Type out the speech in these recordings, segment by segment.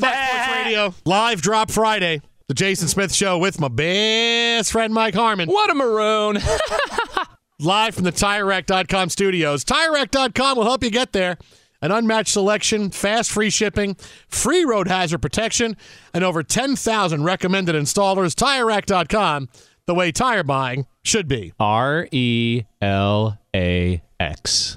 Fox Sports Radio, live drop Friday. The Jason Smith Show with my best friend Mike Harmon. What a maroon. live from the TireRack.com studios. TireRack.com will help you get there. An unmatched selection, fast free shipping, free road hazard protection, and over 10,000 recommended installers. TireRack.com, the way tire buying should be. R E L A X.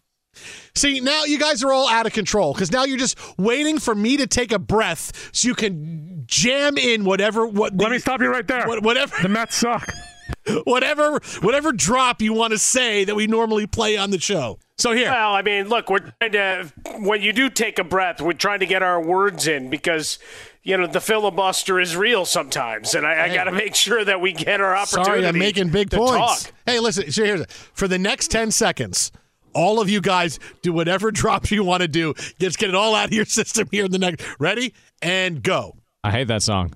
See, now you guys are all out of control because now you're just waiting for me to take a breath so you can jam in whatever. What? Let me stop you right there. What, whatever. The Mets suck. whatever, whatever drop you want to say that we normally play on the show. So here. Well, I mean, look, we're trying to. When you do take a breath, we're trying to get our words in because you know the filibuster is real sometimes, and I, I got to make sure that we get our opportunity. Sorry, I'm making big points. Talk. Hey, listen. So here's it. For the next ten seconds, all of you guys do whatever drops you want to do. Just get it all out of your system here in the next. Ready and go. I hate that song.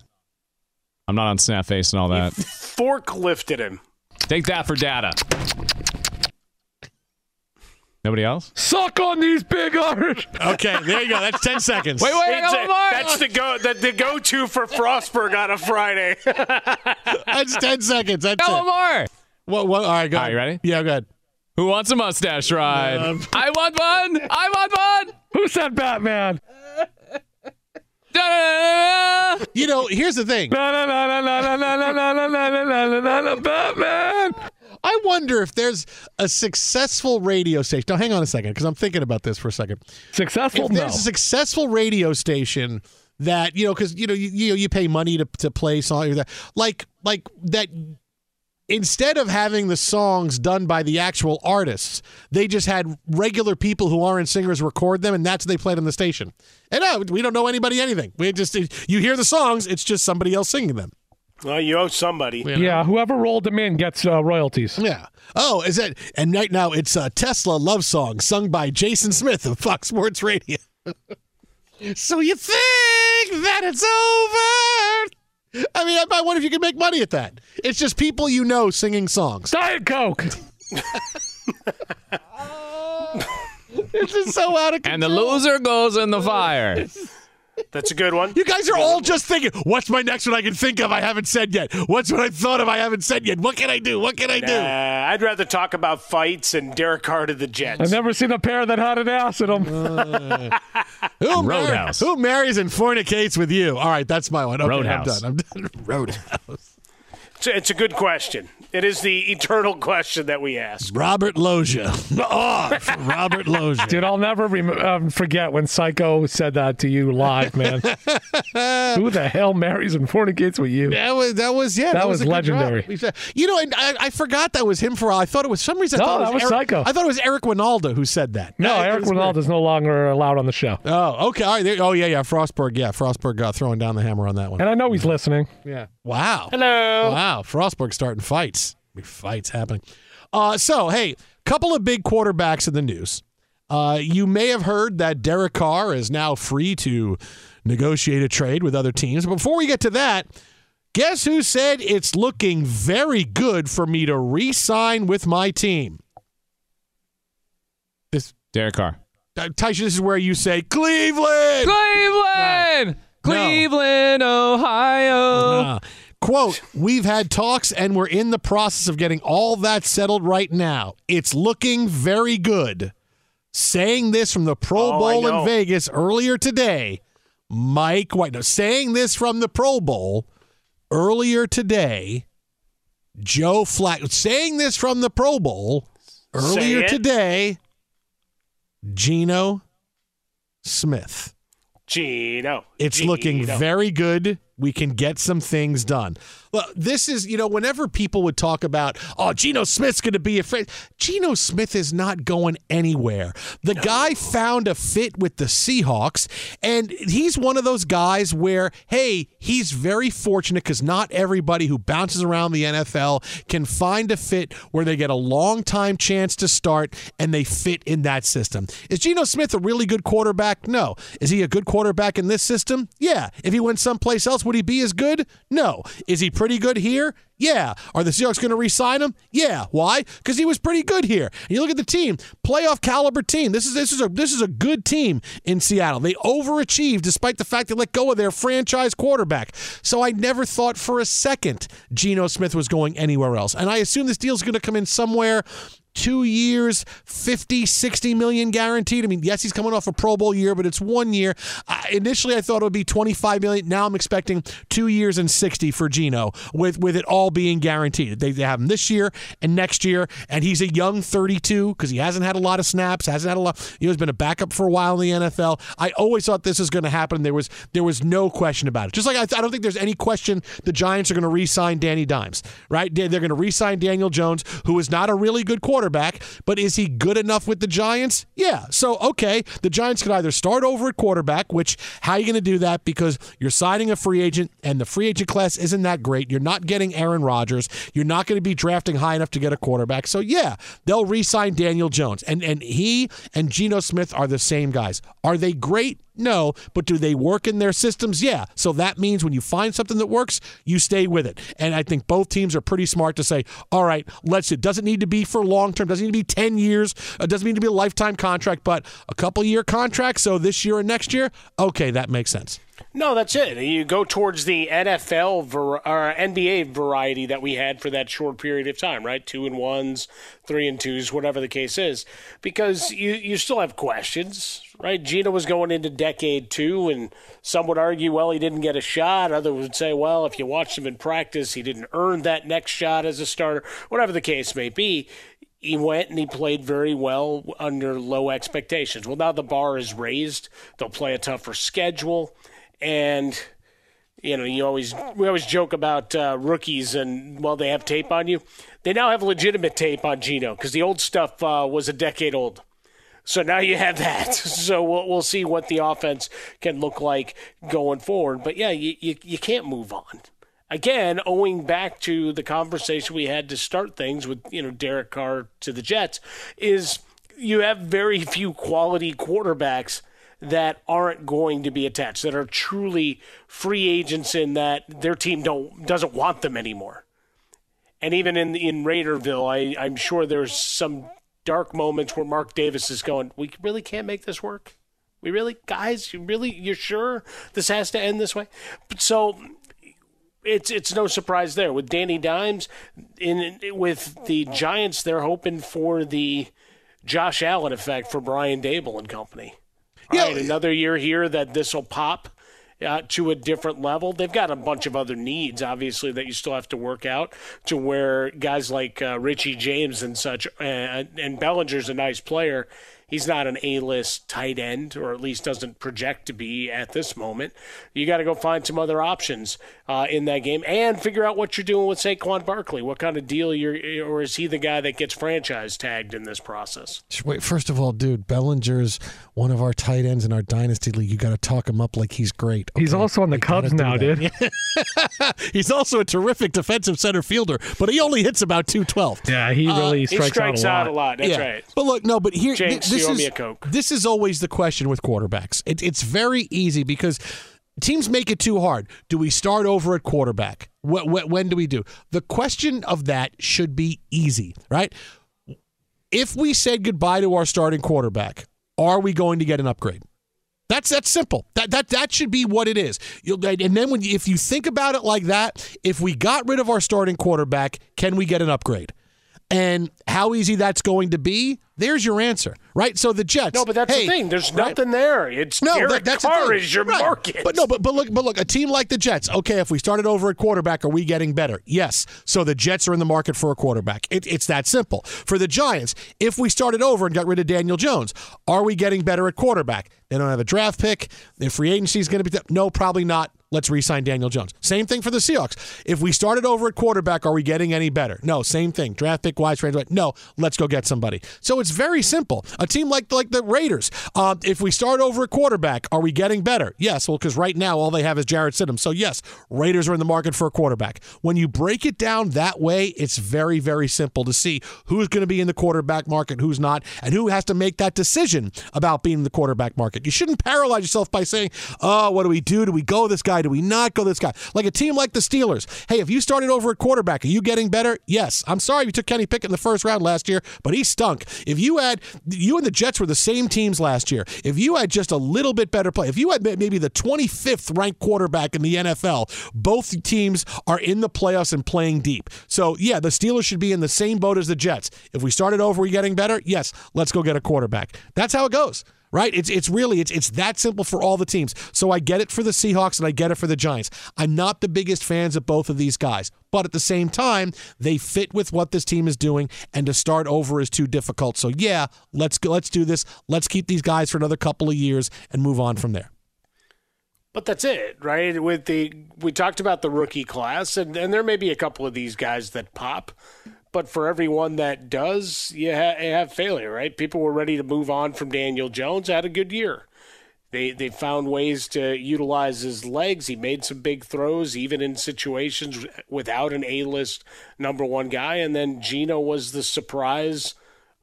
I'm not on Snapface and all that. Forklifted him. Take that for data. Nobody else? Suck on these big Irish. Okay, there you go. That's ten seconds. Wait, wait, I got. That's the go. The, the go-to for Frostberg on a Friday. That's ten seconds. That's got it. one more. What? What? All right, go. All right, you ready? Yeah, good. Who wants a mustache ride? Um, I want one. I want one. Who said Batman? You know, here's the thing. Batman. I wonder if there's a successful radio station. Now, hang on a second, because I'm thinking about this for a second. Successful? If there's no. a successful radio station that you know, because you know, you, you you pay money to to play song like like that Instead of having the songs done by the actual artists, they just had regular people who aren't singers record them, and that's what they played on the station. And no, we don't know anybody anything. We just you hear the songs, it's just somebody else singing them. well, you owe somebody. You know? Yeah, whoever rolled them in gets uh, royalties. Yeah. Oh, is that? And right now it's a Tesla love song sung by Jason Smith of Fox Sports Radio. so you think that it's over? I mean, I wonder if you can make money at that. It's just people you know singing songs. Diet Coke. This is so out of control. And the loser goes in the fire. That's a good one. You guys are all just thinking, what's my next one I can think of I haven't said yet? What's what I thought of I haven't said yet? What can I do? What can I do? Nah, I'd rather talk about fights and Derek Carr to the Jets. I've never seen a pair that had an ass in them. Who, mar- Roadhouse. who marries and fornicates with you? All right, that's my one. Okay, Roadhouse. I'm done. I'm done. Roadhouse. It's a, it's a good question. It is the eternal question that we ask. Robert Loja. Off. Robert Loja. Dude, I'll never rem- um, forget when Psycho said that to you live, man. Who the hell marries and fornicates with you? That was that was yeah. That was a good legendary. drop. We said- You know, and I, I forgot that was him for a while. I thought it was some reason. I No, thought it that was Eric, Psycho. I thought it was Eric Winalda who said that. No, That- Eric it was weird. Ronaldo is no longer allowed on the show. Oh, okay. All right. There, oh, yeah, yeah. Frostberg. Yeah, Frostberg got throwing down the hammer on that one. And I know he's listening. Yeah. Wow. Hello. Wow. Frostberg starting fights. Big fights happening. Uh, so, hey, couple of big quarterbacks in the news. Uh, you may have heard that Derek Carr is now free to negotiate a trade with other teams. But before we get to that, guess who said it's looking very good for me to re sign with my team? This, Derek Carr. uh, Taisha, this is where you say Cleveland. Cleveland! Cleveland, Ohio. Uh, quote, we've had talks and we're in the process of getting all that settled right now. It's looking very good. Saying this from the Pro Oh, Bowl in Vegas earlier today, Mike White. No, saying this from the Pro Bowl earlier today, Joe Flack. Saying this from the Pro Bowl earlier today, Geno Smith. Geno. It's looking very good. We can get some things done. Well, this is, you know, whenever people would talk about, oh, Geno Smith's going to be a fit, Geno Smith is not going anywhere. The guy found a fit with the Seahawks, and he's one of those guys where, hey, he's very fortunate because not everybody who bounces around the NFL can find a fit where they get a long time chance to start and they fit in that system. Is Geno Smith a really good quarterback? No. Is he a good quarterback in this system? Yeah. If he went someplace else, would he be as good? No. Is he pretty good here? Yeah. Are the Seahawks going to re-sign him? Yeah. Why? Because he was pretty good here. And you look at the team, playoff caliber team. This is this is a this is a good team in Seattle. They overachieved despite the fact they let go of their franchise quarterback. So I never thought for a second Geno Smith was going anywhere else. And I assume this deal's going to come in somewhere two years 50 60 million guaranteed. I mean yes he's coming off a pro bowl year but it's one year. Uh, initially i thought it would be 25 million. Now i'm expecting two years and 60 for Geno with with it all being guaranteed. They, they have him this year and next year and he's a young 32 because he hasn't had a lot of snaps hasn't had a lot he's been a backup for a while in the nfl i always thought this was going to happen there was there was no question about it. Just like i, I don't think there's any question the giants are going to re-sign danny dimes right? They're, they're going to re-sign daniel jones who is not a really good quarterback but is he good enough with the Giants? Yeah. So, okay, the Giants could either start over at quarterback, which how are you going to do that? Because you're signing a free agent and the free agent class isn't that great. You're not getting Aaron Rodgers. You're not going to be drafting high enough to get a quarterback. So, yeah, they'll re sign Daniel Jones. And, and he and Geno Smith are the same guys. Are they great? No, but do they work in their systems? Yeah. So that means when you find something that works, you stay with it. And I think both teams are pretty smart to say, all right, let's. It doesn't need to be for long term. Doesn't need to be ten years. It doesn't need to be a lifetime contract, but a couple year contract. So this year and next year, okay, that makes sense. No, that's it. You go towards the NFL var- or NBA variety that we had for that short period of time, right? Two and ones, three and twos, whatever the case is, because you you still have questions, right? Geno was going into decade two, and some would argue, well, he didn't get a shot. Others would say, well, if you watched him in practice, he didn't earn that next shot as a starter. Whatever the case may be, he went and he played very well under low expectations. Well, now the bar is raised. They'll play a tougher schedule, and you know, you always we always joke about uh, rookies and well, they have tape on you. They now have legitimate tape on Geno because the old stuff uh, was a decade old. So now you have that. So we'll, we'll see what the offense can look like going forward. But yeah, you, you, you can't move on. Again, owing back to the conversation we had to start things with, you know, Derek Carr to the Jets, is you have very few quality quarterbacks that aren't going to be attached, that are truly free agents in that their team don't doesn't want them anymore. And even in in Raiderville, I, I'm sure there's some dark moments where Mark Davis is going, "We really can't make this work. We really, guys, you really, you're sure this has to end this way? But So it's it's no surprise there with Danny Dimes in with the Giants. They're hoping for the Josh Allen effect for Brian Daboll and company. All yeah, right, another year here that this will pop uh, to a different level. They've got a bunch of other needs, obviously, that you still have to work out to where guys like uh, Richie James and such, uh, and Bellinger's a nice player he's not an A-list tight end, or at least doesn't project to be at this moment. You got to go find some other options uh, in that game and figure out what you're doing with Saquon Barkley. What kind of deal you're, or is he the guy that gets franchise tagged in this process? Wait, first of all, dude, Bellinger's one of our tight ends in our dynasty league. You got to talk him up like he's great. Okay? He's also on the you Cubs now, dude. he's also a terrific defensive center fielder, but he only hits about two twelve. Yeah, he really uh, strikes, he strikes out a lot. Out a lot. That's yeah. right. But look, no, but here, James, this is this is always the question with quarterbacks. It, it's very easy because teams make it too hard. Do we start over at quarterback? When, when do we do? The question of that should be easy, right? If we said goodbye to our starting quarterback, are we going to get an upgrade? That's that's simple. That that that should be what it is. You'll, and then when if you think about it like that, if we got rid of our starting quarterback, can we get an upgrade? And how easy that's going to be, there's your answer, right? So the Jets. No, but that's hey, the thing. There's right? nothing there. It's no, Derek that, that's Carr is your right. market. But no, but but look, but look, a team like the Jets. Okay, if we started over at quarterback, are we getting better? Yes. So the Jets are in the market for a quarterback. It, it's that simple. For the Giants, if we started over and got rid of Daniel Jones, are we getting better at quarterback? They don't have a draft pick. Their free agency is going to be no, probably not. Let's re-sign Daniel Jones. Same thing for the Seahawks. If we started over at quarterback, are we getting any better? No, same thing. Draft pick wise, range. No, let's go get somebody. So it's very simple. A team like like the Raiders, uh, if we start over at quarterback, are we getting better? Yes. Well, because right now all they have is Jarrett Stidham. So yes, Raiders are in the market for a quarterback. When you break it down that way, it's very very simple to see who's going to be in the quarterback market, who's not, and who has to make that decision about being in the quarterback market. You shouldn't paralyze yourself by saying, "Oh, what do we do? Do we go this guy? Do we not go this guy?" Like a team like the Steelers. Hey, if you started over at quarterback, are you getting better? Yes. I'm sorry you took Kenny Pickett in the first round last year, but he stunk. If you had you and the Jets were the same teams last year. If you had just a little bit better play, if you had maybe the 25th ranked quarterback in the NFL, both teams are in the playoffs and playing deep. So, yeah, the Steelers should be in the same boat as the Jets. If we started over, we getting better? Yes, let's go get a quarterback. That's how it goes right? It's it's really it's it's that simple for all the teams. So I get it for the Seahawks and I get it for the Giants. I'm not the biggest fans of both of these guys, but at the same time, they fit with what this team is doing and to start over is too difficult. So yeah, let's go, let's do this. Let's keep these guys for another couple of years and move on from there. But that's it, right? With the we talked about the rookie class, and, and there may be a couple of these guys that pop, but for everyone that does, you, ha- you have failure, right? People were ready to move on from Daniel Jones. Had a good year. They they found ways to utilize his legs. He made some big throws, even in situations without an A list number one guy. And then Geno was the surprise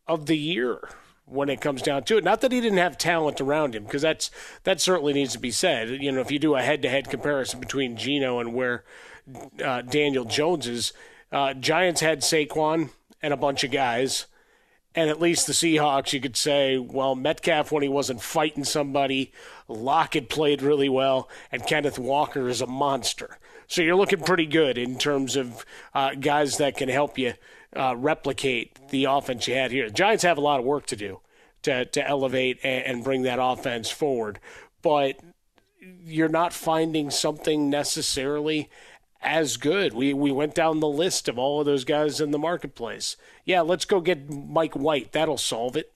of the year when it comes down to it. Not that he didn't have talent around him, because that's that certainly needs to be said. You know, if you do a head to head comparison between Geno and where uh, Daniel Jones is, uh, Giants had Saquon and a bunch of guys. And at least the Seahawks, you could say, well, Metcalf, when he wasn't fighting somebody, Lockett played really well, and Kenneth Walker is a monster. So you're looking pretty good in terms of uh, guys that can help you uh, replicate the offense you had here. The Giants have a lot of work to do to, to elevate and, and bring that offense forward. But you're not finding something necessarily as good. We we went down the list of all of those guys in the marketplace. Yeah, let's go get Mike White. That'll solve it.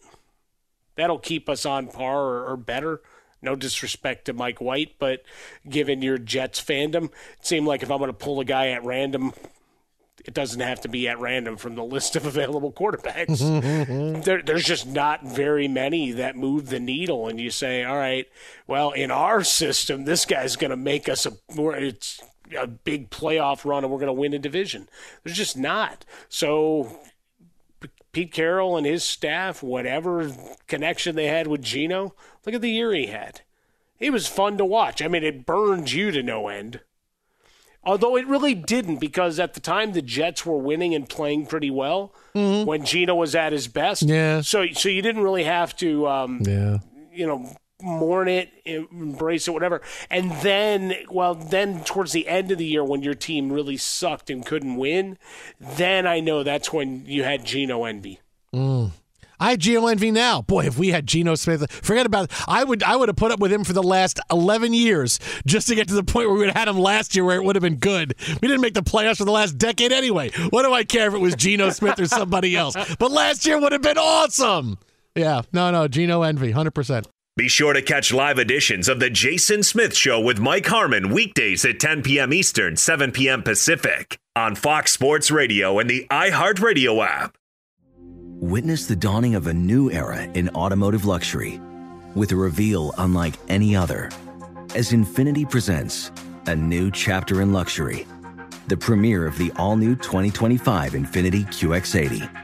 That'll keep us on par or, or better. No disrespect to Mike White, but given your Jets fandom, it seemed like if I'm going to pull a guy at random, it doesn't have to be at random from the list of available quarterbacks. there, there's just not very many that move the needle, and you say, all right, well, in our system, this guy's going to make us a more. It's a big playoff run and we're going to win a division. There's just not. So Pete Carroll and his staff, whatever connection they had with Geno, look at the year he had. He was fun to watch. I mean, it burned you to no end. Although it really didn't, because at the time the Jets were winning and playing pretty well mm-hmm. when Geno was at his best. Yeah. So, so you didn't really have to, um, yeah. you know, mourn it, embrace it, whatever. And then, well, then towards the end of the year when your team really sucked and couldn't win, then I know that's when you had Geno envy. Mm. I Geno envy now. Boy, if we had Geno Smith, forget about it. I would I would have put up with him for the last eleven years just to get to the point where we would have had him last year where it would have been good. We didn't make the playoffs for the last decade anyway. What do I care if it was Geno Smith or somebody else? But last year would have been awesome. Yeah, no, no, Geno envy, hundred percent. Be sure to catch live editions of The Jason Smith Show with Mike Harmon weekdays at 10 p.m. Eastern, 7 p.m. Pacific on Fox Sports Radio and the iHeartRadio app. Witness the dawning of a new era in automotive luxury with a reveal unlike any other as Infiniti presents a new chapter in luxury, the premiere of the all new 2025 Infiniti QX80.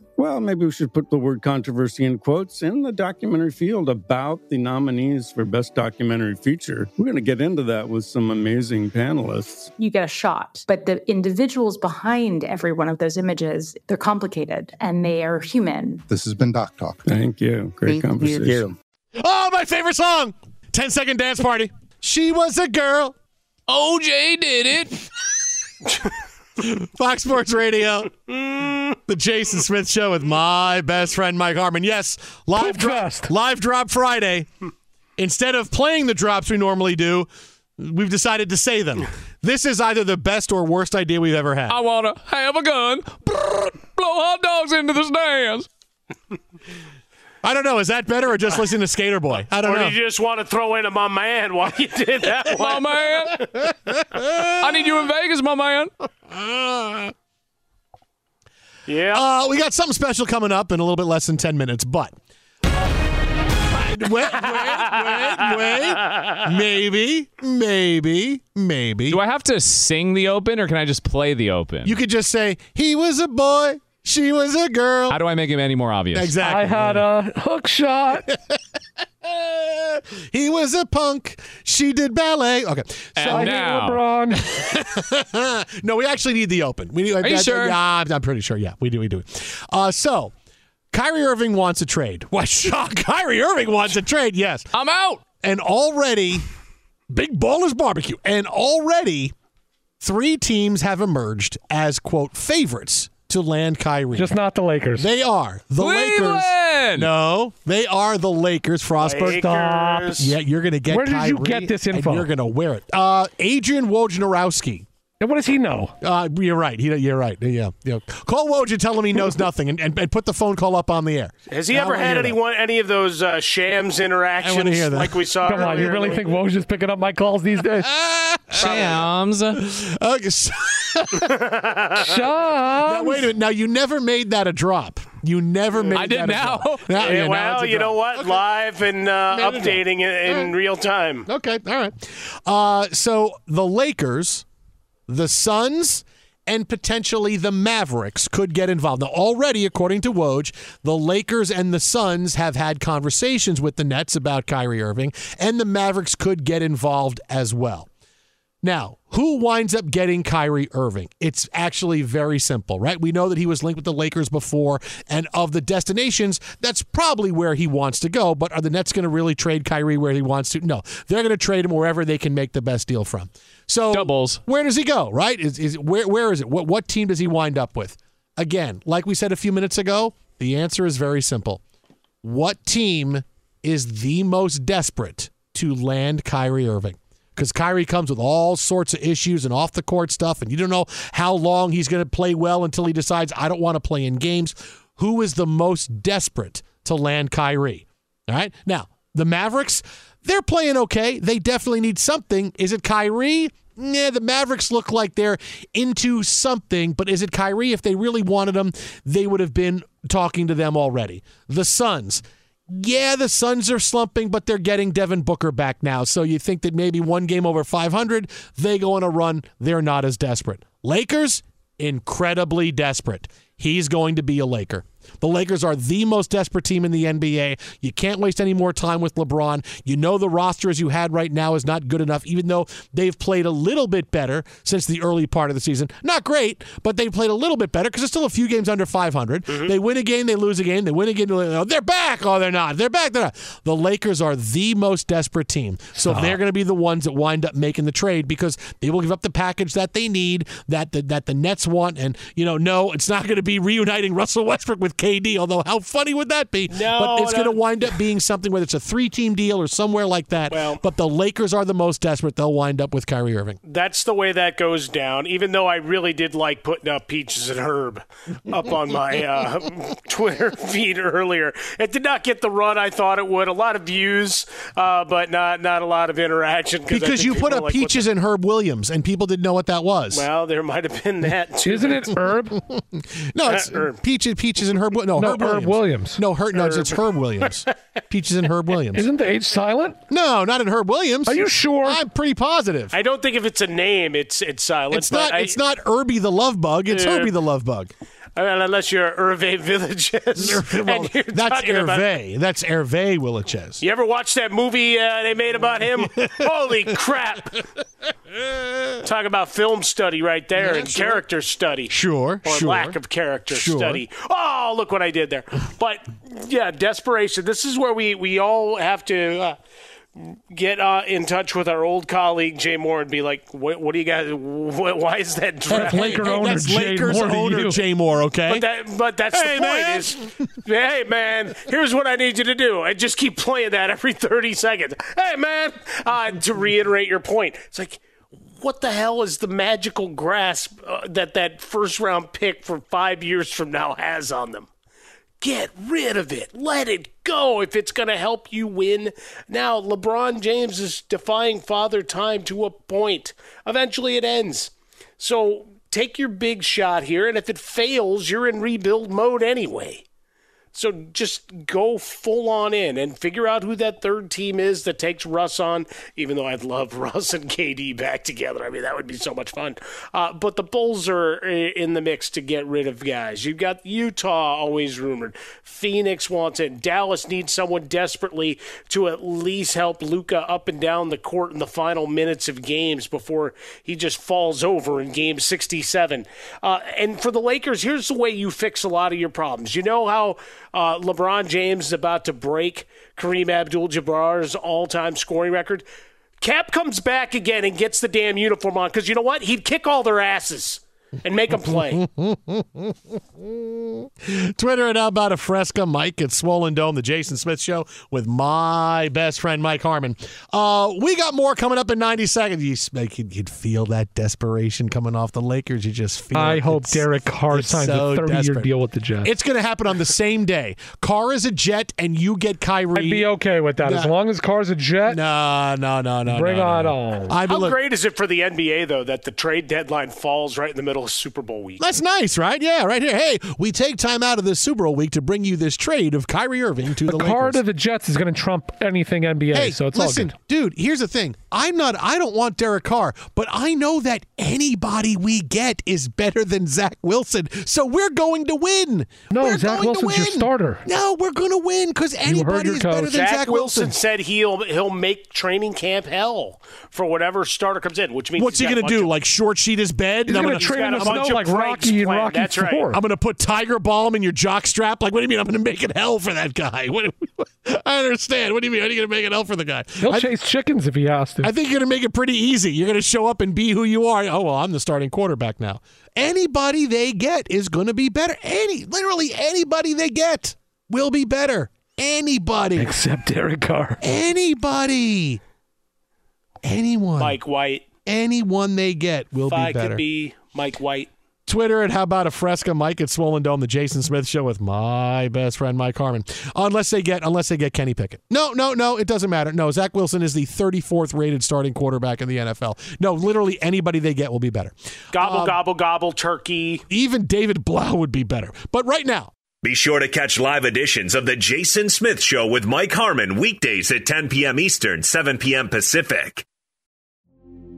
Well, maybe we should put the word controversy in quotes in the documentary field about the nominees for Best Documentary Feature. We're going to get into that with some amazing panelists. You get a shot, but the individuals behind every one of those images, they're complicated and they are human. This has been Doc Talk. Thank you. Great Thank conversation. You. Oh, my favorite song 10 second dance party. She was a girl. OJ did it. Fox Sports Radio, the Jason Smith Show with my best friend Mike Harmon. Yes, live drop, live drop Friday. Instead of playing the drops we normally do, we've decided to say them. This is either the best or worst idea we've ever had. I want to have a gun, blow hot dogs into the stands. I don't know. Is that better or just listen to Skater Boy? I don't or know. Or you just want to throw in a my man while you did that my man. I need you in Vegas, my man. yeah. Uh, we got something special coming up in a little bit less than 10 minutes, but. Wait, wait, wait, wait. Maybe, maybe, maybe. Do I have to sing the open or can I just play the open? You could just say, he was a boy, she was a girl. How do I make him any more obvious? Exactly. I had a hook shot. he was a punk. She did ballet. Okay. And I hit now, LeBron. no, we actually need the open. We need, Are you sure? Yeah, I'm, I'm pretty sure. Yeah, we do. We do. Uh, so, Kyrie Irving wants a trade. What shock? Kyrie Irving wants a trade. Yes. I'm out. And already, Big Ballers Barbecue. And already, three teams have emerged as, quote, favorites to land Kyrie. Just not the Lakers. They are the Lakers. No, they are the Lakers. Frostberg. Lakers. Yeah, you're going to get Where did you get this and info? you're going to wear it. Uh, Adrian Wojnarowski And what does he know? Uh, you're right. He, you're right. Yeah, yeah. Call Woj and tell him he knows nothing, and, and, and put the phone call up on the air. Has he I ever had hear any one, any of those uh, shams interactions hear that. like we saw? Come on, you really think? Woj is picking up my calls these days? Shams. Okay, so- Shams. now, wait a minute. Now, you never made that a drop. You never made I did that a now. drop. Now- Yeah, yeah, now well, it's a you drop. know what? Live and uh, Made it up. updating in, in real time. Okay, all right. Uh, so the Lakers, the Suns, and potentially the Mavericks could get involved. Now, already, according to Woj, the Lakers and the Suns have had conversations with the Nets about Kyrie Irving, and the Mavericks could get involved as well. Now, who winds up getting Kyrie Irving? It's actually very simple, right? We know that he was linked with the Lakers before, and of the destinations, that's probably where he wants to go. But are the Nets going to really trade Kyrie where he wants to? No, they're going to trade him wherever they can make the best deal from. So, Doubles. Where does he go? Right? Is, is where? Where is it? What what team does he wind up with? Again, like we said a few minutes ago, the answer is very simple. What team is the most desperate to land Kyrie Irving? Because Kyrie comes with all sorts of issues and off the court stuff, and you don't know how long he's going to play well until he decides, I don't want to play in games. Who is the most desperate to land Kyrie? All right. Now, the Mavericks, they're playing okay. They definitely need something. Is it Kyrie? Yeah, the Mavericks look like they're into something, but is it Kyrie? If they really wanted him, they would have been talking to them already. The Suns, yeah, the Suns are slumping, but they're getting Devin Booker back now. So you think that maybe one game over 500, they go on a run. They're not as desperate. Lakers, incredibly desperate. He's going to be a Laker. The Lakers are the most desperate team in the NBA. You can't waste any more time with LeBron. You know the roster as you had right now is not good enough, even though they've played a little bit better since the early part of the season. Not great, but they played a little bit better because it's still a few games under 500. Mm-hmm. They win a game, they lose a game, they win a game, lose- oh, they're back. Oh, they're not. They're back. They're not. The Lakers are the most desperate team. So they're going to be the ones that wind up making the trade because they will give up the package that they need, that the, that the Nets want. And, you know, no, it's not going to be reuniting Russell Westbrook with KD, although how funny would that be? No, but it's no. going to wind up being something whether it's a three team deal or somewhere like that. Well- but the Lakers are the most desperate. They'll wind up with Kyrie Irving. That's the way that goes down. Even though I really did like putting up peaches and herb up on my uh, Twitter feed earlier, it did not get the run I thought it would. A lot of views, uh, but not not a lot of interaction. Because you put up like Peaches and Herb Williams, and people didn't know what that was. well, there might have been that too. Isn't it Herb? no, it's Uh, Herb. Peaches, Peaches and Herb. Wi- No, No, Herb, Herb Williams. No, Herb. No, it's, it's Herb Williams. Peaches and Herb Williams. Isn't the H silent? no, not in Herb Williams. Are you sure? I'm pretty positive. I don't think if it's a name, it's it's silent. it's not. I- it's not Herbie the Love Bug. It's Yeah. Herbie the Love Bug. Unless you're Hervé Villechaize. Well, and you're that's talking about- Hervé. That's Hervé Williches. You ever watch that movie uh, they made about him? Holy crap! Talk about film study right there Yeah, and sure. character study. Sure, Or sure. lack of character Sure. study. Oh, look what I did there. But yeah, desperation. This is where we, we all have to uh, get uh, in touch with our old colleague Jay Mohr and be like, what, what do you guys, what, why is that draft? Laker owner that's Jay Lakers Moore owner you. Jay Mohr. Okay. But that, but that's Hey, the point. man. Is hey man, here's what I need you to do. I just keep playing that every 30 seconds. Hey man, uh, to reiterate your point, it's like. What the hell is the magical grasp uh, that that first round pick for five years from now has on them? Get rid of it. Let it go if it's going to help you win. Now, LeBron James is defying father time to a point. Eventually it ends. So take your big shot here, and if it fails, you're in rebuild mode anyway. So just go full on in and figure out who that third team is that takes Russ on, even though I'd love Russ and KD back together. I mean, that would be so much fun. Uh, but the Bulls are in the mix to get rid of guys. You've got Utah always rumored. Phoenix wants it. Dallas needs someone desperately to at least help Luka up and down the court in the final minutes of games before he just falls over in game 67. Uh, and for the Lakers, here's the way you fix a lot of your problems. You know how uh, LeBron James is about to break Kareem Abdul Jabbar's all time scoring record? Cap comes back again and gets the damn uniform on because you know what? He'd kick all their asses. And make them play. Twitter at How About a Fresca, Mike at Swollen Dome, the Jason Smith Show with my best friend Mike Harmon. Uh, we got more coming up in 90 seconds. You, you'd, you'd feel that desperation coming off the Lakers. You just feel. I it. hope It's- Derek Carr signs so a 30 year deal with the Jets. It's going to happen on the same day. Carr is a Jet, and you get Kyrie. I'd be okay with that as long as Carr's a Jet. No, no, no, no. Bring no, on no. on. I mean, How look, great is it for the NBA though that the trade deadline falls right in the middle of Super Bowl week? That's nice, right? Yeah, right here. Hey, we take time out of this Super Bowl week to bring you this trade of Kyrie Irving to the, The Carr Lakers. to the Jets is going to trump anything NBA, Hey, so it's listen, all good. dude. Here's the thing. I'm not. I don't want Derek Carr, but I know that anybody we get is better than Zach Wilson. So we're going to win. No, We're Zach going to Wilson's your starter. No, we're going to win because anybody your is better than Zach, Zach, Wilson said he'll he'll make training camp hell for whatever starter comes in, which means What's he going to do? of- Like short sheet his bed? He's And I'm gonna gonna- train in got the a bunch snow of like Rocky and planned. Rocky That's right. Four. I'm going to put Tiger Balm in your jock strap. Like, what do you mean? I'm going to make it hell for that guy. What, I understand. What do you mean? Are you going to make it hell for the guy? He'll I- chase chickens if he has to. I think you're going to make it pretty easy. You're going to show up and be who you are. Oh, well, I'm the starting quarterback now. Anybody they get is going to be better. Any, literally anybody they get will be better. Anybody. Except Derek Carr. Anybody. Anyone. Mike White. Anyone they get will If be I better. could be Mike White. Twitter at How About a Fresca, Mike at Swollen Dome, the Jason Smith Show with my best friend Mike Harmon. Unless they get, unless they get Kenny Pickett. No, no, no, it doesn't matter. No, Zach Wilson is the 34th rated starting quarterback in the NFL. No, literally anybody they get will be better. Gobble Um, gobble gobble turkey. Even David Blough would be better. But right now, Be sure to catch live editions of The Jason Smith Show with Mike Harmon weekdays at 10 p.m. Eastern, 7 p.m. Pacific.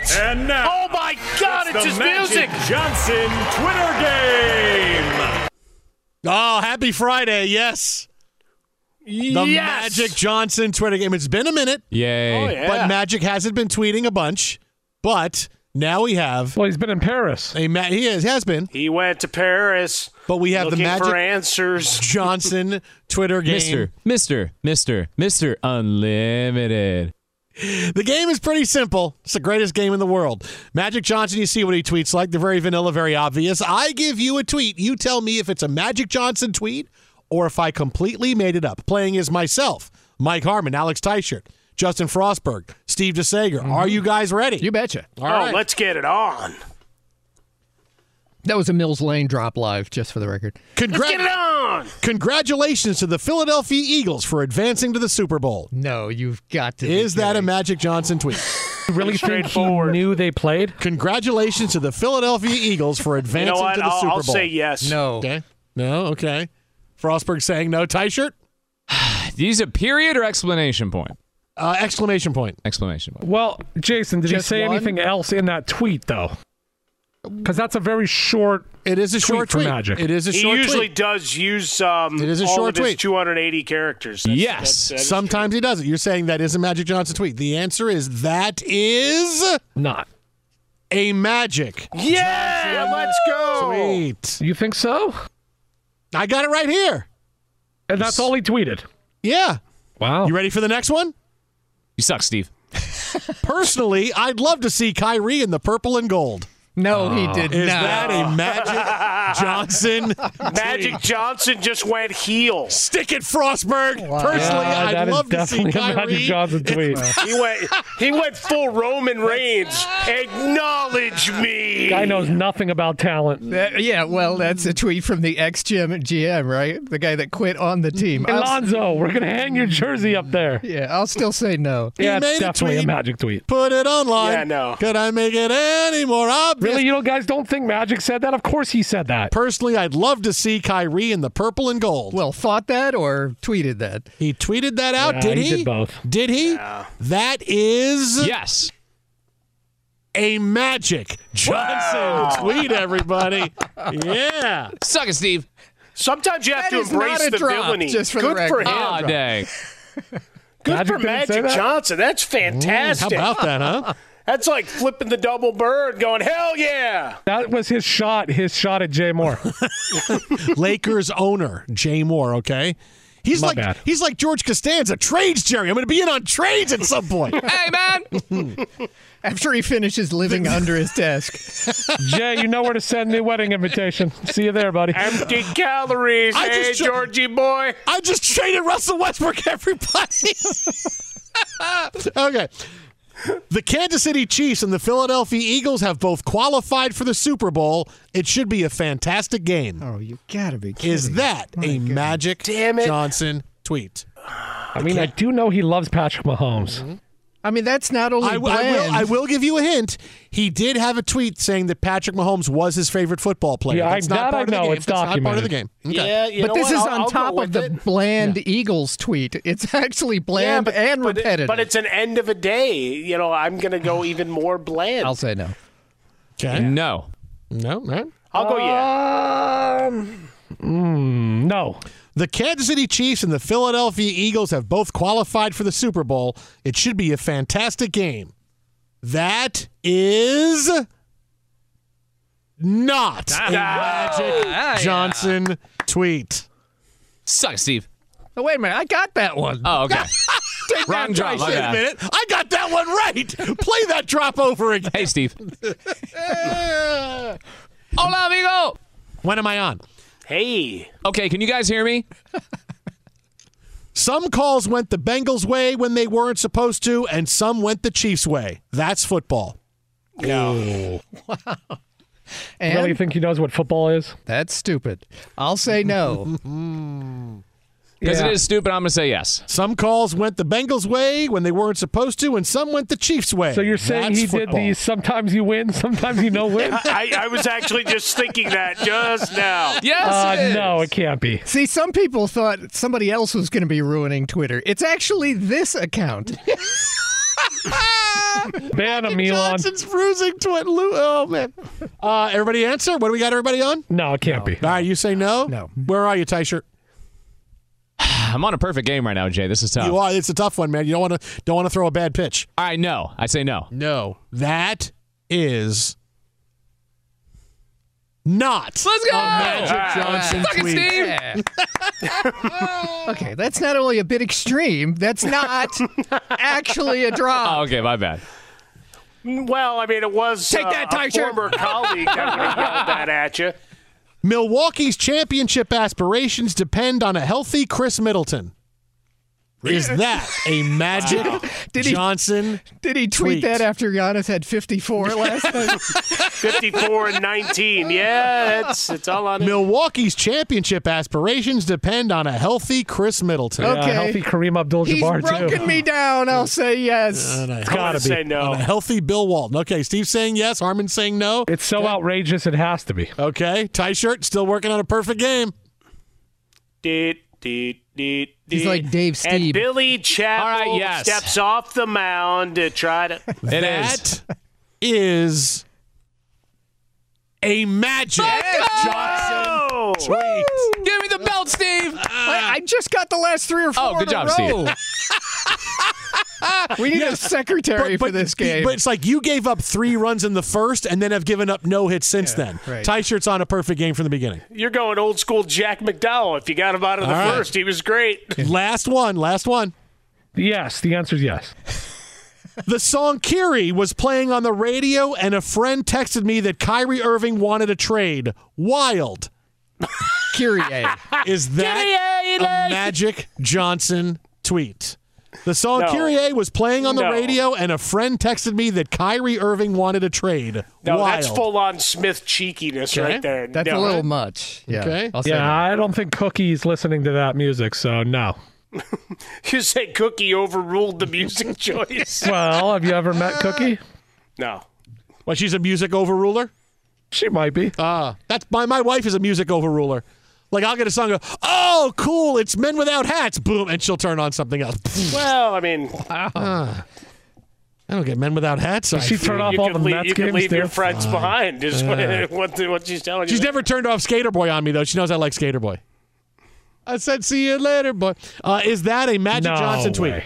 What? And now, Oh my God! It's, the his Magic music. Johnson Twitter game. oh, happy Friday. Yes. The yes. Magic Johnson Twitter game. It's been a minute. Yay. Oh yeah. But Magic hasn't been tweeting a bunch. But now we have Well, he's been in Paris. a Ma- he is, has been. he went to Paris. But we have the Magic for answers. Johnson Twitter game. Mister, Mister, Mister, Mister Unlimited. The game is pretty simple. It's the greatest game in the world. Magic Johnson, you see what he tweets like. They're very vanilla, very obvious. I give you a tweet. You tell me if it's a Magic Johnson tweet or if I completely made it up. Playing as myself, Mike Harmon, Alex Teichert, Justin Frostberg, Steve DeSager. Mm-hmm. Are you guys ready? You betcha. All oh, right. let's get it on. That was a Mills Lane drop live, just for the record. Congrats. Let's get it on. Congratulations to the Philadelphia Eagles for advancing to the Super Bowl. No, you've got to. Is that a Magic Johnson tweet? Really think he knew they played? Congratulations to the Philadelphia Eagles for advancing what? to the I'll- Super Bowl. I'll say yes. No. Okay. No. Okay. Frostberg saying no. Tie shirt. Use a period or explanation point? Uh, exclamation point. Exclamation point. Well, Jason, did Just he say one? anything else in that tweet though? Because that's a very short. It is a tweet short for tweet. Magic. It is a short. Tweet. He usually tweet. does use um, It is a all short of tweet. 280 characters. That's- Yes. that's- that is Sometimes he doesn't. You're saying that is a Magic Johnson tweet. The answer is that is Not. a Magic true. Yeah, let's go. tweet. You think so? I got it right here. And that's all he tweeted. Yeah. Wow. You ready for the next one? You suck, Steve. Personally, I'd love to see Kyrie in the purple and gold. No, he did not. Is not. that a Magic Johnson? Magic Johnson just went heel. Stick it, Frostberg. Personally, Yeah, I'd that is love to see definitely a Magic Kyrie. Johnson tweet. He went he went full Roman Reigns. Acknowledge me. Guy knows nothing about talent. That- yeah, well, that's a tweet from the ex GM GM, right? The guy that quit on the team. I'll s- Alonzo, we're gonna hang your jersey up there. yeah, I'll still say no. Yeah, made it's a definitely a, tweet. Magic tweet. Put it online. Yeah, no. Could I make it any more obvious? Really, you know, guys don't think Magic said that? Of course he said that. Personally, I'd love to see Kyrie in the purple and gold. Well, thought that or tweeted that? he tweeted that out, Yeah, did he he? did both. Did he? That is Yes. a Magic Johnson tweet, everybody. yeah. Suck it, Steve. Sometimes you have That to is embrace a the drop, villainy. just for the Good for record. him. Ah, dang. Good Magic for Magic that? Johnson. That's fantastic. How about that, huh? That's like flipping the double bird, going hell yeah. That was his shot. His shot at Jay Mohr. Lakers owner Jay Mohr. Okay, he's My like bad. he's like George Costanza. Trades, Jerry. I'm going to be in on trades at some point. hey, man. After he finishes living under his desk. Jay, you know where to send the wedding invitation. See you there, buddy. Empty calories, I hey just- Georgie boy. I just traded Russell Westbrook, everybody. okay. The Kansas City Chiefs and the Philadelphia Eagles have both qualified for the Super Bowl. It should be a fantastic game. Oh, you gotta be kidding. Is that a Magic Damn it. Johnson tweet? I mean, I do know he loves Patrick Mahomes. I mean, that's not only I, w- I bland. will, I will give you a hint. He did have a tweet saying that Patrick Mahomes was his favorite football player. Yeah, I- not part I of the game. It's That's not part of the game. Okay. Yeah, you but this what? is I'll- on I'll top of the it. bland Eagles tweet. It's actually bland and but it- repetitive. but it's an end of a day. You know, I'm going to go even more bland. I'll say no. Okay. No. No, right. I'll go yeah. Um, mm, no. The Kansas City Chiefs and the Philadelphia Eagles have both qualified for the Super Bowl. It should be a fantastic game. That is not ah, a Magic ah, Johnson tweet. Suck Steve. Oh, wait a minute. I got that one. Oh, okay. Take Wrong that drop, Wait a minute. I got that one right. Play that drop over again. Hey, Steve. Hola, amigo. When am I on? Hey. Okay, can you guys hear me? Some calls went the Bengals' way when they weren't supposed to, and some went the Chiefs' way. That's football. No. Wow. And really think he knows what football is? that's stupid. I'll say no. Because Yeah. it is stupid, I'm going to say yes. Some calls went the Bengals' way when they weren't supposed to, and some went the Chiefs' way. So you're saying That's he football. did these sometimes you win, sometimes you don't win? I, I was actually just thinking that just now. Yes, Uh, it is. no, it can't be. See, some people thought somebody else was going to be ruining Twitter. It's actually this account. Ban him, Elon. Johnson's bruising twin. Oh man! Uh, everybody answer. What do we got? Everybody on? No, it can't be. All right, you say no. No. Where are you, Ty Shirt? I'm on a perfect game right now, Jay. This is tough. You are. It's a tough one, man. You don't want to don't want to throw a bad pitch. All right, no. I say no. No, that is not Let's go! a Magic Ah, Johnson Suck tweet. Steve! okay, that's not only a bit extreme, that's not actually a drop. Oh, okay, my bad. Well, I mean, it was Take uh, that, a Tysher. former colleague that yelled that at you. Milwaukee's championship aspirations depend on a healthy Khris Middleton. Is that a Magic Did he- Johnson? Did he tweet, tweet. that after Giannis had 54 last night? 54 and 19. Yeah, it's it's all on him. Milwaukee's championship aspirations depend on a healthy Khris Middleton. Okay. Yeah, healthy Kareem Abdul-Jabbar He's broken too. me down. I'll say yes. On a, I'm gonna say on no. a healthy Bill Walton. Okay, Steve saying yes. Harmon saying no. It's so outrageous, it has to be. Okay, tie shirt still working on a perfect game. Deet, deet, deet, He's like Dave And Billy Chapel All right, yes. steps off the mound to try to. It is. That is a Magic Johnson Oh! tweet. Give me the belt, Steve! Uh, I, I just got the last three or four Oh, good in a job, Steve. row. we need a secretary for this game. But it's like you gave up three runs in the first and then have given up no hits since then. right. Tie shirt's on a perfect game from the beginning. You're going old school Jack McDowell. If you got him out of the All right. first, he was great. Last one, last one. Yes, the answer is yes. The song Kyrie was playing on the radio, and a friend texted me that Kyrie Irving wanted a trade. Wild. Kyrie. Is that a Magic Johnson tweet? The song No. Kyrie was playing on the No. radio, and a friend texted me that Kyrie Irving wanted a trade. No, Wild. that's full on Smith cheekiness Okay. right there. That's no, a little much. Yeah. Okay. I'll Yeah, that. I don't think Cookie's listening to that music, so no. You say Cookie overruled the music choice? Well, have you ever met Cookie? no. Well, she's a music overruler. She might be. Ah, that's my my wife is a music overruler. Like I'll get a song, go, oh cool, it's Men Without Hats, boom, and she'll turn on something else. Well, I mean, Ah. I don't get Men Without Hats. Does she turn off you all can the leave, Mets you can games leave your too? friends behind. Is what, Uh. what, what she's telling you. She's never turned off Skater Boy on me though. She knows I like Skater Boy. I said, "See you later, boy." Uh, is that a Magic No Johnson tweet? way.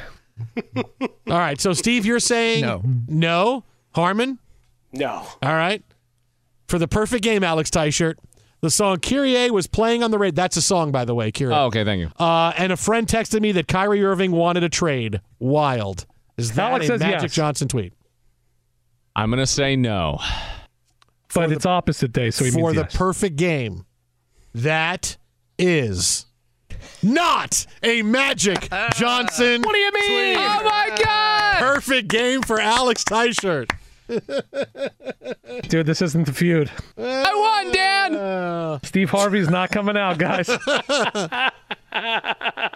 All right. So Steve, you're saying No. No. Harmon. No. All right. For the perfect game, Alex Tyshirt. The song Kyrie was playing on the radio. That's a song, by the way, Kyrie. Oh, okay, thank you. Uh, and a friend texted me that Kyrie Irving wanted a trade. Wild. Is that Alex a says Magic yes. Johnson tweet? I'm going to say no. But it's opposite day, so he For means the yes. perfect game. That is not a Magic Johnson. What do you mean? Oh my God! Perfect game for Alex Tyshirt. Dude, this isn't the feud. I won, Dan! Steve Harvey's not coming out, guys.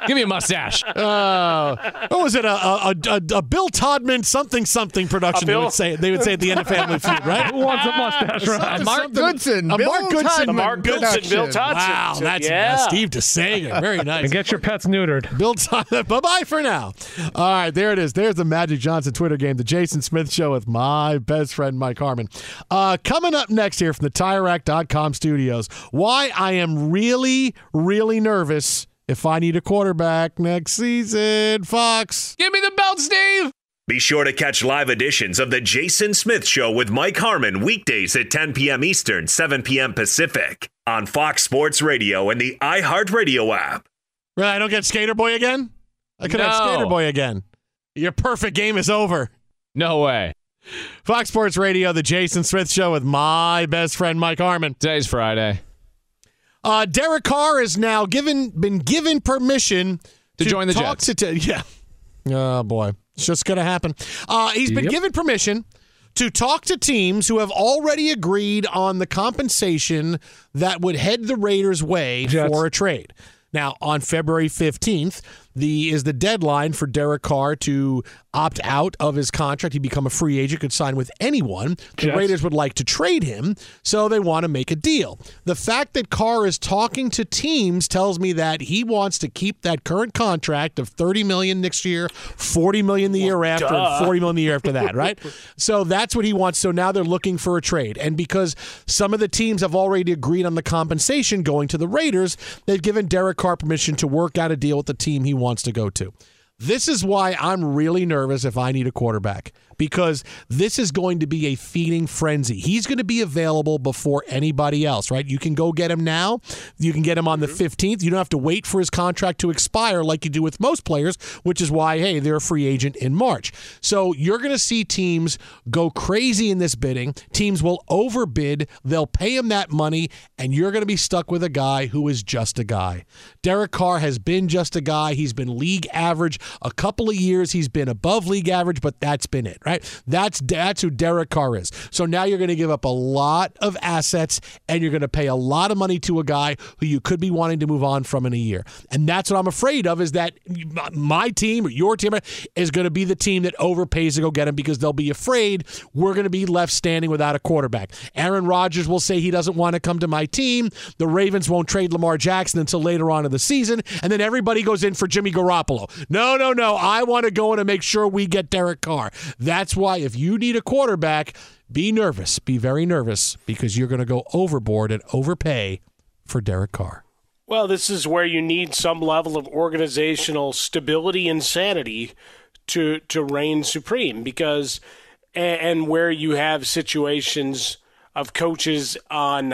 Give me a mustache. uh, what was it? A, a, a, a Bill Todman something something production. They would say. They would say at the end of Family Feud, right? Who wants a mustache, right? Mark Goodson. A Bill Mark Goodson. Todman Mark Goodson, Bill production. Todd- Wow, that's Yeah. that's Steve DeSager. Very nice. And get your pets neutered. Bill Todd. Bye bye for now. All right, there it is. There's the Magic Johnson Twitter game, the Jason Smith Show with my best friend Mike Harmon. Uh, coming up next here from the TireRack.com studios, why I am really, really nervous if I need a quarterback next season. Fox. Give me the belt, Steve! Be sure to catch live editions of The Jason Smith Show with Mike Harmon weekdays at 10 p.m. Eastern, 7 p.m. Pacific on Fox Sports Radio and the iHeartRadio app. Really, I don't get Skater Boy again. I could have No. Skater Boy again. Your perfect game is over. No way. Fox Sports Radio, the Jason Smith Show with my best friend Mike Harmon. Today's Friday. Uh, Derek Carr has now given been given permission To join the talk Jets. To yeah. Oh boy, it's just gonna happen. Uh, he's been Yep. given permission to talk to teams who have already agreed on the compensation that would head the Raiders' way Jets. for a trade. Now, on February 15th, the is the deadline for Derek Carr to opt out of his contract. He become a free agent, could sign with anyone. The Jets. Raiders would like to trade him, so they want to make a deal. The fact that Carr is talking to teams tells me that he wants to keep that current contract of 30 million next year, 40 million the year after, duh. and 40 million the year after that, right? so that's what he wants. So now they're looking for a trade. And because some of the teams have already agreed on the compensation going to the Raiders, they've given Derek Carr permission to work out a deal with the team he wants to go to. This is why I'm really nervous if I need a quarterback because this is going to be a feeding frenzy. He's going to be available before anybody else, right? You can go get him now. You can get him on the mm-hmm. 15th. You don't have to wait for his contract to expire like you do with most players, which is why, hey, they're a free agent in March. So you're going to see teams go crazy in this bidding. Teams will overbid, they'll pay him that money, and you're going to be stuck with a guy who is just a guy. Derek Carr has been just a guy. He's been league average a couple of years. He's been above league average, but that's been it, right? That's that's who Derek Carr is. So now you're going to give up a lot of assets and you're going to pay a lot of money to a guy who you could be wanting to move on from in a year. And that's what I'm afraid of is that my team or your team is going to be the team that overpays to go get him because they'll be afraid we're going to be left standing without a quarterback. Aaron Rodgers will say he doesn't want to come to my team. The Ravens won't trade Lamar Jackson until later on in the season. And then everybody goes in for Jimmy Garoppolo. No, no, no. I want to go in and make sure we get Derek Carr. That's why if you need a quarterback, be nervous. Be very nervous because you're going to go overboard and overpay for Derek Carr. Well, this is where you need some level of organizational stability and sanity to to reign supreme because and where you have situations of coaches on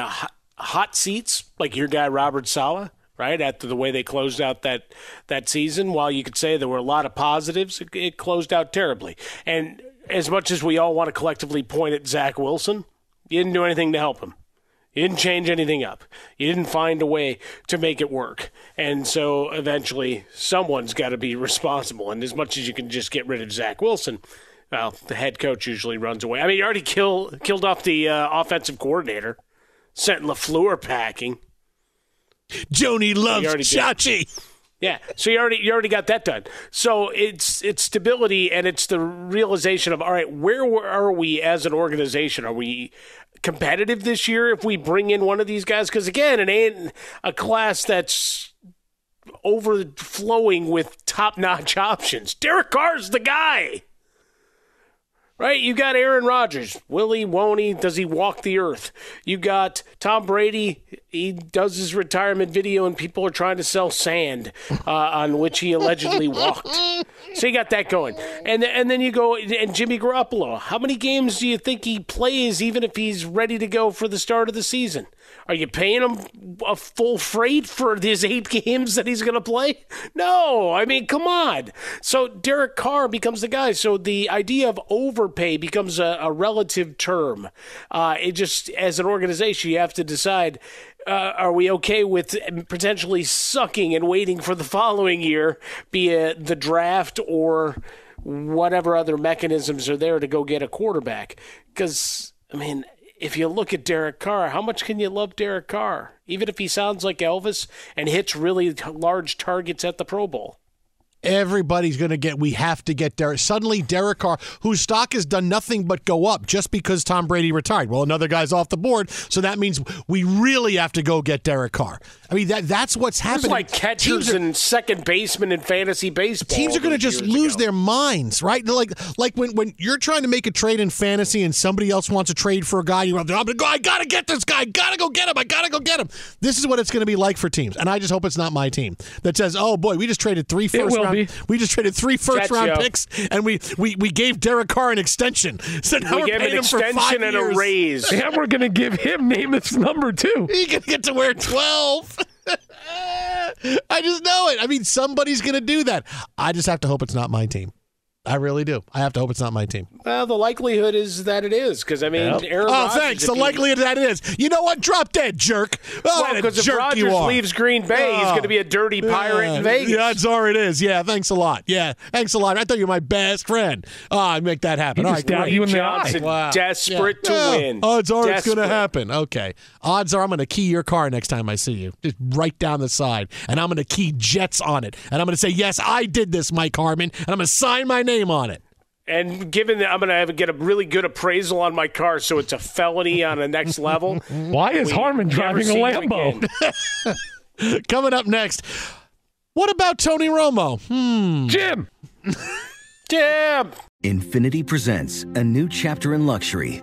hot seats like your guy Robert Saleh right after the way they closed out that that season while you could say there were a lot of positives it, it closed out terribly and as much as we all want to collectively point at Zach Wilson you didn't do anything to help him you didn't change anything up. You didn't find a way to make it work. And so eventually someone's got to be responsible. And as much as you can just get rid of Zach Wilson, well, the head coach usually runs away. I mean, you already kill, killed off the uh, offensive coordinator, sent LaFleur packing. Joni loves Chachi. Yeah, so you already you already got that done. So it's it's stability and it's the realization of all right, where are we as an organization? Are we competitive this year if we bring in one of these guys? Because again, it ain't a class that's overflowing with top notch options. Derek Carr's the guy. Right? You got Aaron Rodgers. Will he, won't he? Does he walk the earth? You got Tom Brady. He does his retirement video, and people are trying to sell sand uh, on which he allegedly walked. So you got that going. And, and then you go, and Jimmy Garoppolo. How many games do you think he plays, even if he's ready to go for the start of the season? Are you paying him a full freight for these eight games that he's going to play? No. I mean, come on. So Derek Carr becomes the guy. So the idea of overpay becomes a, a relative term. Uh, it just, as an organization, you have to decide uh, are we okay with potentially sucking and waiting for the following year, be it the draft or whatever other mechanisms are there to go get a quarterback? Because, I mean, if you look at Derek Carr, how much can you love Derek Carr? Even if he sounds like Elvis and hits really large targets at the Pro Bowl. Everybody's going to get, we have to get Derek. Suddenly, Derek Carr, whose stock has done nothing but go up just because Tom Brady retired. Well, another guy's off the board, so that means we really have to go get Derek Carr. I mean, that that's what's happening. It's like catchers are, and second baseman in fantasy baseball. Teams are going to just lose ago. their minds, right? Like, like when, when you're trying to make a trade in fantasy and somebody else wants to trade for a guy, you're like, I'm gonna go, I got to get this guy. I got to go get him. I got to go get him. This is what it's going to be like for teams. And I just hope it's not my team that says, oh, boy, we just traded three first round. Be. We just traded three first round picks, and we, we we gave Derek Carr an extension. So now we are gave paying an him for extension five and years. a raise. And we're going to give him Namath's number two. He can get to wear twelve. I just know it. I mean, somebody's going to do that. I just have to hope it's not my team. I really do. I have to hope it's not my team. Well, the likelihood is that it is because I mean, yep. Aaron. Oh, Rodgers, thanks. The likelihood that it is. You know what? Drop dead, jerk. Oh, well, because if Rodgers leaves Green Bay, oh. he's going to be a dirty pirate yeah. in Vegas. Yeah, that's all it is. Yeah, thanks a lot. Yeah, thanks a lot. I thought you were my best friend. Ah, oh, I make that happen. He all right, great. you in the eye. Wow. Desperate yeah. to yeah. win. Odds are desperate. it's going to happen. Okay. Odds are I'm going to key your car next time I see you. Just right down the side, and I'm going to key Jets on it, and I'm going to say, yes, I did this, Mike Harmon, and I'm going to sign my name on it. And given that I'm going to get a really good appraisal on my car, so it's a felony on the next level. Why is Harmon driving a Lambo? Coming up next, what about Tony Romo? Hmm. Jim. Jim. Infiniti presents a new chapter in luxury,